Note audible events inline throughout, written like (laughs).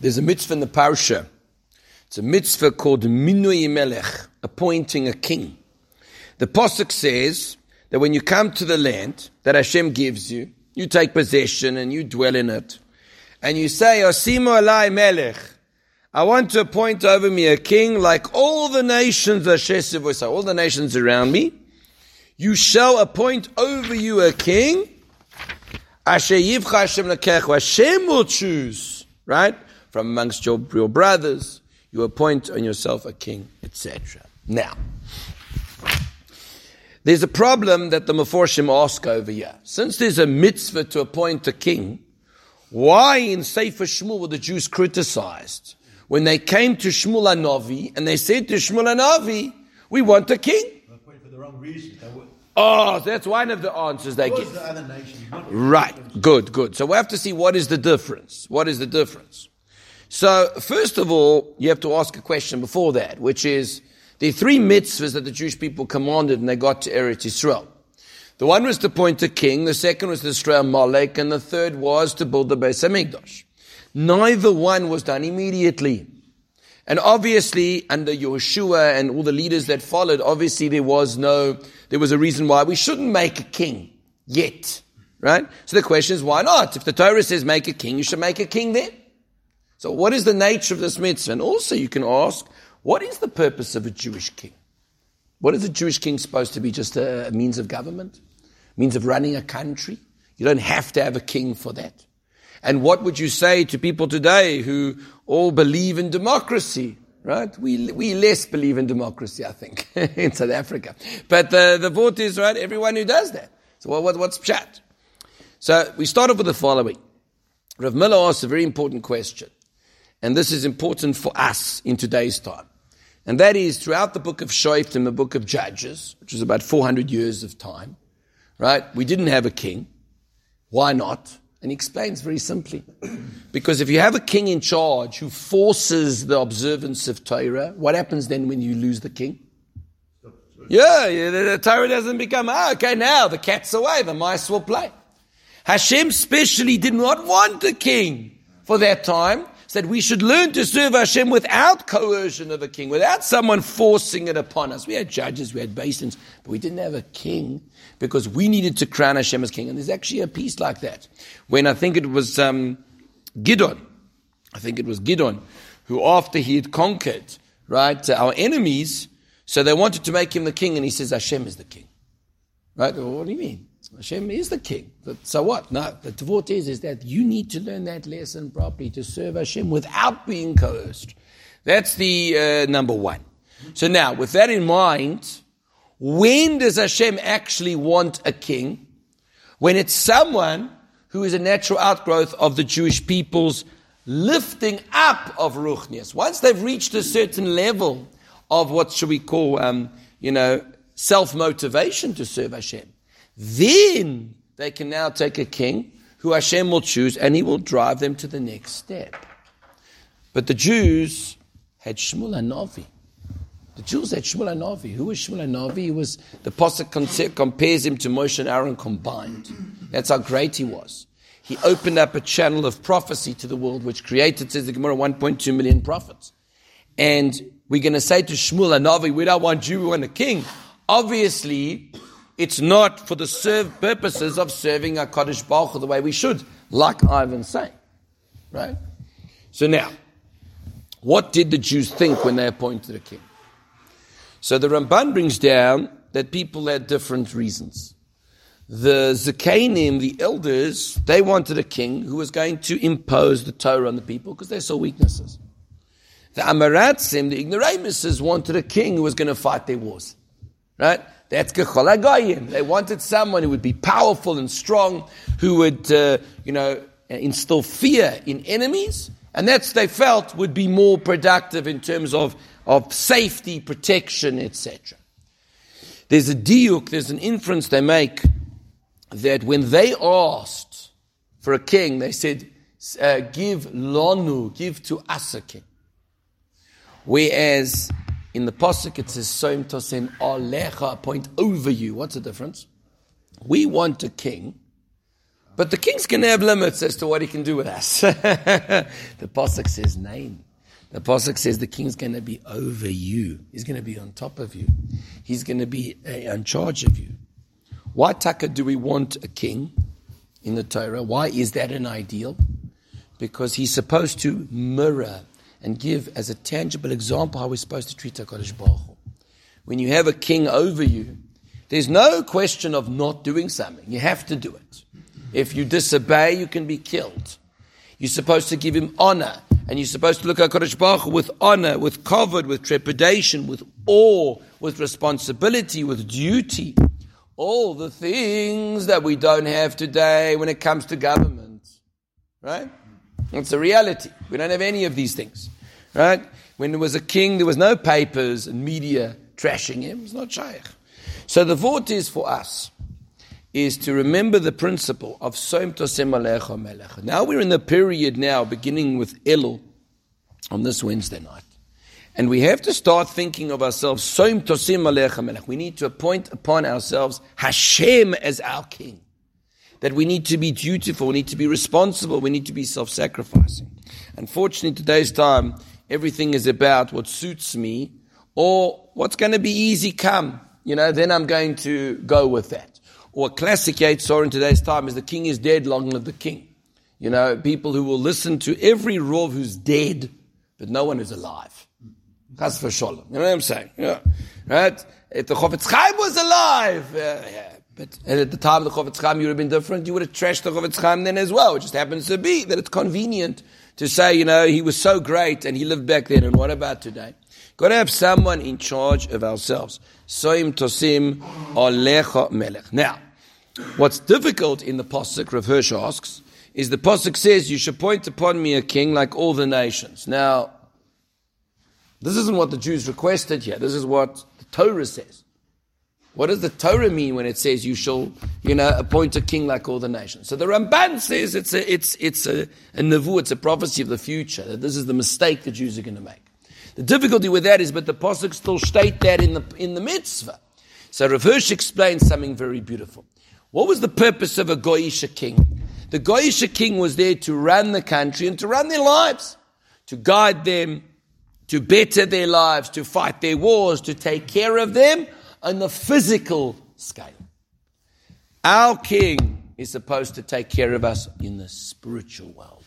There's a mitzvah in the parsha. It's a mitzvah called Minui Melech, appointing a king. The posuk says that when you come to the land that Hashem gives you, you take possession and you dwell in it, and you say, Osimu Alai Melech, I want to appoint over me a king like all the nations, all the nations around me. You shall appoint over you a king. Hashem will choose, right? From amongst your, your brothers. You appoint on yourself a king, etc. Now, there's a problem that the Meforshim ask over here. Since there's a mitzvah to appoint a king, why in Sefer Shmuel were the Jews criticized? When they came to Shmuel Anavi and they said to Shmuel Anavi, we want a king. For the wrong reason. Oh, that's one of the answers they give. The right. Good, good. So we have to see what is the difference. What is the difference? So, first of all, you have to ask a question before that, which is the three mitzvahs that the Jewish people commanded when they got to Eretz Yisrael. The one was to appoint a king, the second was to destroy Amalek, and the third was to build the Beis Hamikdash. Neither one was done immediately. And obviously, under Yehoshua and all the leaders that followed, obviously there was no, there was a reason why we shouldn't make a king yet. Right? So the question is, why not? If the Torah says make a king, you should make a king then. So what is the nature of this mitzvah? And also you can ask, what is the purpose of a Jewish king? What is a Jewish king supposed to be? Just a, means of government? Means of running a country? You don't have to have a king for that. And what would you say to people today who all believe in democracy? Right? We, we less believe in democracy, I think, (laughs) in South Africa. But the, the vote is, right, everyone who does that. So what, what, what's chat? So we start off with the following. Rav Miller asks a very important question. And this is important for us in today's time. And that is throughout the book of Shoftim, the book of Judges, which is about 400 years of time, right? We didn't have a king. Why not? And he explains very simply. (clears throat) Because if you have a king in charge who forces the observance of Torah, what happens then when you lose the king? Yeah, yeah the, Torah doesn't become, ah, okay, now the cat's away, the mice will play. Hashem specially did not want a king for that time said we should learn to serve Hashem without coercion of a king, without someone forcing it upon us. We had judges, we had basins, but we didn't have a king because we needed to crown Hashem as king. And there's actually a piece like that. When I think it was um, Gidon, I think it was Gidon, who after he had conquered, right, our enemies, so they wanted to make him the king, and he says, Hashem is the king. Right? Well, what do you mean? Hashem is the king. So what? No, the devote is, is that you need to learn that lesson properly to serve Hashem without being coerced. That's the uh, number one. So now, with that in mind, when does Hashem actually want a king? When it's someone who is a natural outgrowth of the Jewish people's lifting up of Ruchnias. Once they've reached a certain level of what should we call, um, you know, self-motivation to serve Hashem then they can now take a king who Hashem will choose and he will drive them to the next step. But the Jews had Shmuel Hanavi. The Jews had Shmuel Hanavi. Who was Shmuel Hanavi? He was, the Pasuk compares him to Moshe and Aaron combined. That's how great he was. He opened up a channel of prophecy to the world, which created, says the Gemara, 1.2 million prophets. And we're going to say to Shmuel Hanavi, we don't want you, we want a king. Obviously, it's not for the serve purposes of serving a Kadosh Baruch the way we should, like Ivan saying. Right? So now, what did the Jews think when they appointed a king? So the Ramban brings down that people had different reasons. The Zakanim, the elders, they wanted a king who was going to impose the Torah on the people because they saw weaknesses. The Amaratzim, the ignoramuses, wanted a king who was going to fight their wars. Right? That's They wanted someone who would be powerful and strong, who would, uh, you know, instill fear in enemies, and that's they felt would be more productive in terms of, of safety, protection, etc. There's a diuk, there's an inference they make that when they asked for a king, they said, uh, give lonu, give to us a king. Whereas in the Pasuk it says, Soim Tosem Alecha, point over you. What's the difference? We want a king But the king's to have limits as to what he can do with us. (laughs) the Pasuk says name. The Pasuk says the king's going to be over you. He's going to be on top of you. He's going to be uh, in charge of you. Why, Taka, do we want a king in the Torah? Why is that an ideal? Because he's supposed to mirror and give as a tangible example how we're supposed to treat HaKadosh Baruch Hu. When you have a king over you, there's no question of not doing something. You have to do it. If you disobey, you can be killed. You're supposed to give him honor, and you're supposed to look at Kodesh Baruch Hu with honor, with covered, with trepidation, with awe, with responsibility, with duty. All the things that we don't have today when it comes to government. Right? It's a reality. We don't have any of these things. Right? When there was a king, there was no papers and media trashing him. It's not shayach. So the vote is for us is to remember the principle of Soim Tosem Alecha Melech. Now we're in the period now, beginning with Elul on this Wednesday night. And we have to start thinking of ourselves, Soim Tosem Alecha Melech. We need to appoint upon ourselves Hashem as our king. That we need to be dutiful, we need to be responsible, we need to be self-sacrificing. Unfortunately, today's time, everything is about what suits me or what's going to be easy come. You know, then I'm going to go with that. Or a classic Yetzor in today's time is the king is dead, long live the king. You know, people who will listen to every Rov who's dead, but no one who's alive. Chas v'sholem. You know what I'm saying? Yeah. Right? If the Chofetz Chaim was alive, uh, yeah. But at the time of the Chofetz Chaim, you would have been different. You would have trashed the Chofetz Chaim then as well. It just happens to be that it's convenient to say, you know, he was so great and he lived back then. And what about today? Got to have someone in charge of ourselves. Soim tosim alecha melech. Now, What's difficult in the Pasuk, Rav Hirsch asks, is the Pasuk says, You should point upon me a king like all the nations. Now, this isn't what the Jews requested here. This is what the Torah says. What does the Torah mean when it says you shall, you know, appoint a king like all the nations? So the Ramban says it's a, it's, it's a, a nevu, it's a prophecy of the future, that this is the mistake the Jews are going to make. The difficulty with that is, but the Pasuk still state that in the, in the mitzvah. So Rav Hirsch explains something very beautiful. What was the purpose of a Goyisha king? The Goyisha king was there to run the country and to run their lives, to guide them, to better their lives, to fight their wars, to take care of them on the physical scale. Our king is supposed to take care of us in the spiritual world.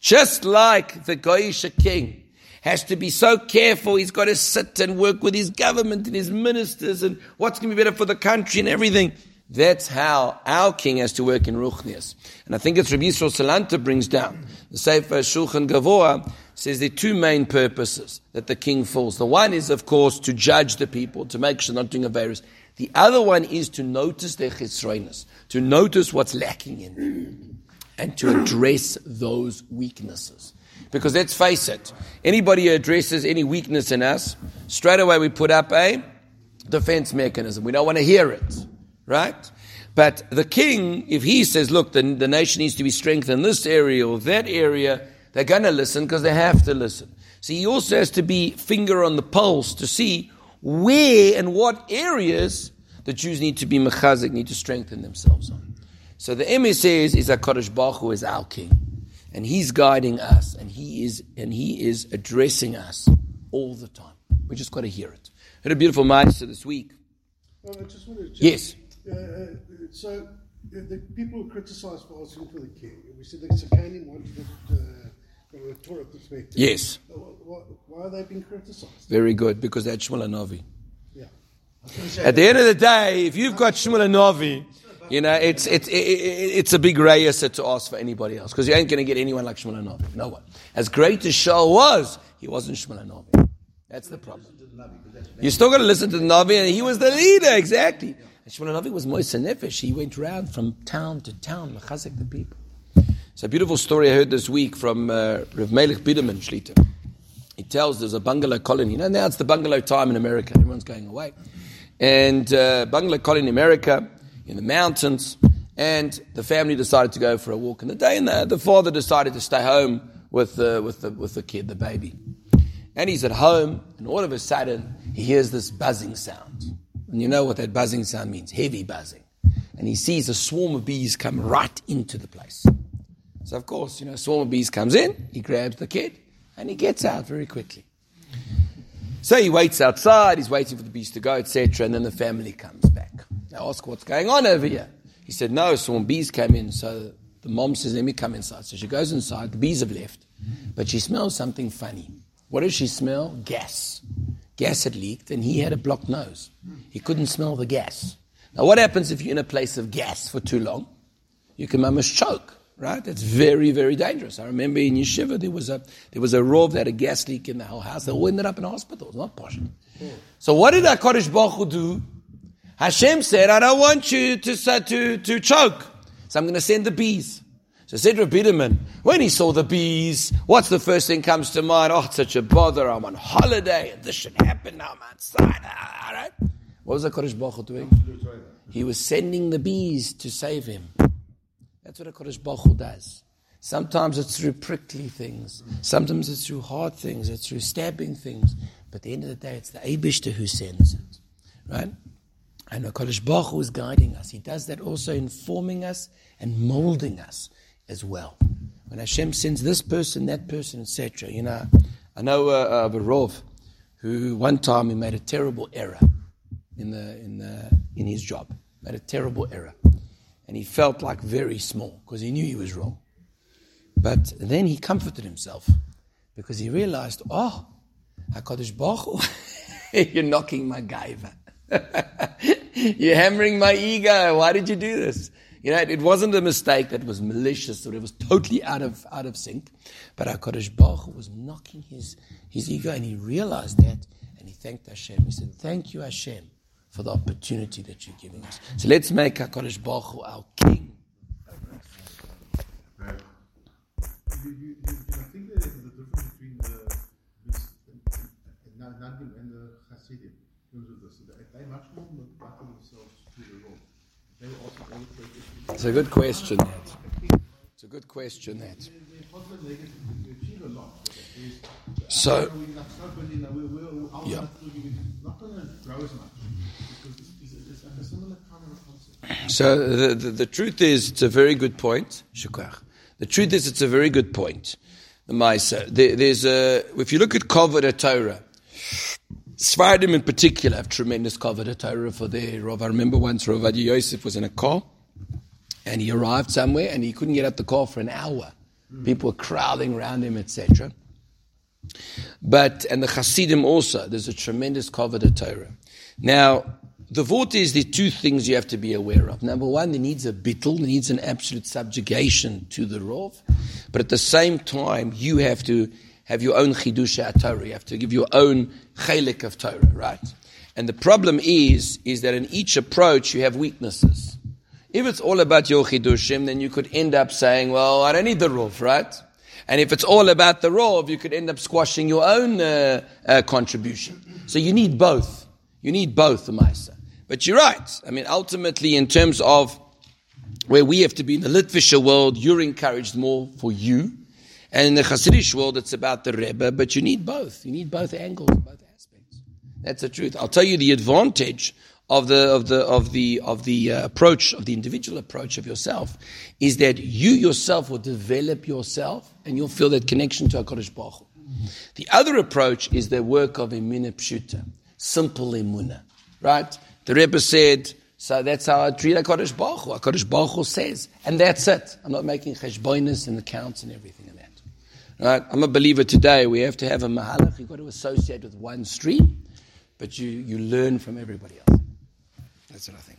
Just like the Goyisha king has to be so careful, he's got to sit and work with his government and his ministers and what's going to be better for the country and everything. That's how our king has to work in Ruchnias. And I think it's Rabbi Yisrael Salanter brings down. The Sefer Shulchan Gavoa says there are two main purposes that the king falls. The one is, of course, to judge the people, to make sure they're not doing aveiros. The other one is to notice their chisroinus, to notice what's lacking in them, and to address those weaknesses. Because let's face it, anybody who addresses any weakness in us, straight away we put up a defense mechanism. We don't want to hear it. Right? But the king, if he says, look, the, the nation needs to be strengthened in this area or that area, they're going to listen because they have to listen. So he also has to be finger on the pulse to see where and what areas the Jews need to be mechazik, need to strengthen themselves on. So the Emes says is that Kodesh Baruch Hu is our king. And he's guiding us and he is, and he is addressing us all the time. We just got to hear it. I had a beautiful Meister this week. Well, yes. Uh, uh, so uh, the people who criticized for asking for the king, we said the Sakani wanted it uh, from a Torah perspective. Yes. Why, why, are they being criticized? Very good, because that's Shmuel Novi. Yeah. At the end of the day, if you've got Shmuel Novi, you know, it's, it's, it, it's a big rayasa to ask for anybody else, because you ain't going to get anyone like Shmuel Novi. No one. As great as Shaul was, he wasn't Shmuel Novi. That's the problem. You still got to listen to the Navi, and he was the leader, exactly. And Shmuel Navi was Moser Nefesh. He went around from town to town, mechazik the people. It's a beautiful story I heard this week from uh, Rav Melech Biderman Shlita. He tells there's a bungalow colony. You know, now it's the bungalow time in America. Everyone's going away. And uh, bungalow colony in America, in the mountains, and the family decided to go for a walk in the day, and the, the father decided to stay home with the, with, the, with the kid, the baby. And he's at home, and all of a sudden, he hears this buzzing sound. And you know what that buzzing sound means heavy buzzing. and he sees a swarm of bees come right into the place. So of course, you know, a swarm of bees comes in, he grabs the kid, and he gets out very quickly. So he waits outside, he's waiting for the bees to go, etc., and then the family comes back. They ask what's going on over here. He said, No, some bees came in, so the mom says, Let me come inside. So she goes inside, the bees have left, but she smells something funny. What does she smell? Gas. Gas had leaked, and he had a mm-hmm. blocked nose. He couldn't smell the gas. Now, what happens if you're in a place of gas for too long? You can almost choke, right? That's very, very dangerous. I remember in Yeshiva, there was a, there was a rov that had a gas leak in the whole house. They all ended up in hospitals, not posh. So what did HaKadosh Baruch Hu do? Hashem said, I don't want you to, to, to choke. So I'm going to send the bees. So said when he saw the bees, what's the first thing comes to mind? Oh, it's such a bother. I'm on holiday and this should happen. Now I'm outside. Ah, all right. What was the Kodesh Baruch Hu doing? He was sending the bees to save him. That's what a Kodesh Baruch Hu does. Sometimes it's through prickly things. Sometimes it's through hard things. It's through stabbing things. But at the end of the day, it's the Aibishter who sends it. Right? And HaKadosh Baruch Hu is guiding us. He does that also informing us and molding us as well. When Hashem sends this person, that person, etc. You know, I know uh, of a Rov who one time he made a terrible error in the in the in his job. Made a terrible error, and he felt like very small because he knew he was wrong. But then he comforted himself because he realized, oh, Hakadosh Baruch (laughs) you're knocking my gaiva. (laughs) you're hammering my ego. Why did you do this? You know, it wasn't a mistake that was malicious or it was totally out of, out of sync. But HaKadosh Baruch was knocking his, his ego and he realized that and he thanked Hashem. He said, thank you Hashem for the opportunity that you're giving us. So let's make HaKadosh Baruch Hu our King. You, you, you, I think there is a difference between the Nadim and the Hasidim in terms of this. They much more battle themselves to the role. It's a good question, that. It's a good question, that. So, yeah. So the, the, the, truth is, it's a very good point. The truth is, it's a very good point. The. There, there's a, if you look at Kovod Torah, Sfardim in particular have tremendous Kovod Torah for their Rav. I remember once Rav Ovadia Yosef was in a car, and he arrived somewhere, and he couldn't get out the car for an hour. People were crowding around him, etc. But, and the Hasidim also, there's a tremendous Kovod Torah. Now, the vort is the two things you have to be aware of. Number one, there needs a bittul, there needs an absolute subjugation to the rov, but at the same time, you have to have your own chidusha Torah. You have to give your own chelik of Torah, right? And the problem is, is that in each approach you have weaknesses. If it's all about your chidushim, then you could end up saying, well, I don't need the rov, right? And if it's all about the rov, you could end up squashing your own uh, uh, contribution. So you need both. You need both, the Maisa. But you're right. I mean, ultimately, in terms of where we have to be in the Litvisha world, you're encouraged more for you. And in the Hasidic world, it's about the Rebbe, but you need both. You need both angles, both aspects. That's the truth. I'll tell you the advantage of the of the of the of the uh, approach of the individual approach of yourself is that you yourself will develop yourself and you'll feel that connection to Hakadosh Baruch Hu. The other approach is the work of Emuna Pshuta, simple Emuna, right? The Rebbe said, so that's how I treat HaKadosh Baruch Hu. HaKadosh Baruch Hu says, and that's it. I'm not making cheshbonis and accounts and everything. Right? I'm a believer today. We have to have a mahalach. You've got to associate with one stream, but you, you learn from everybody else. That's what I think.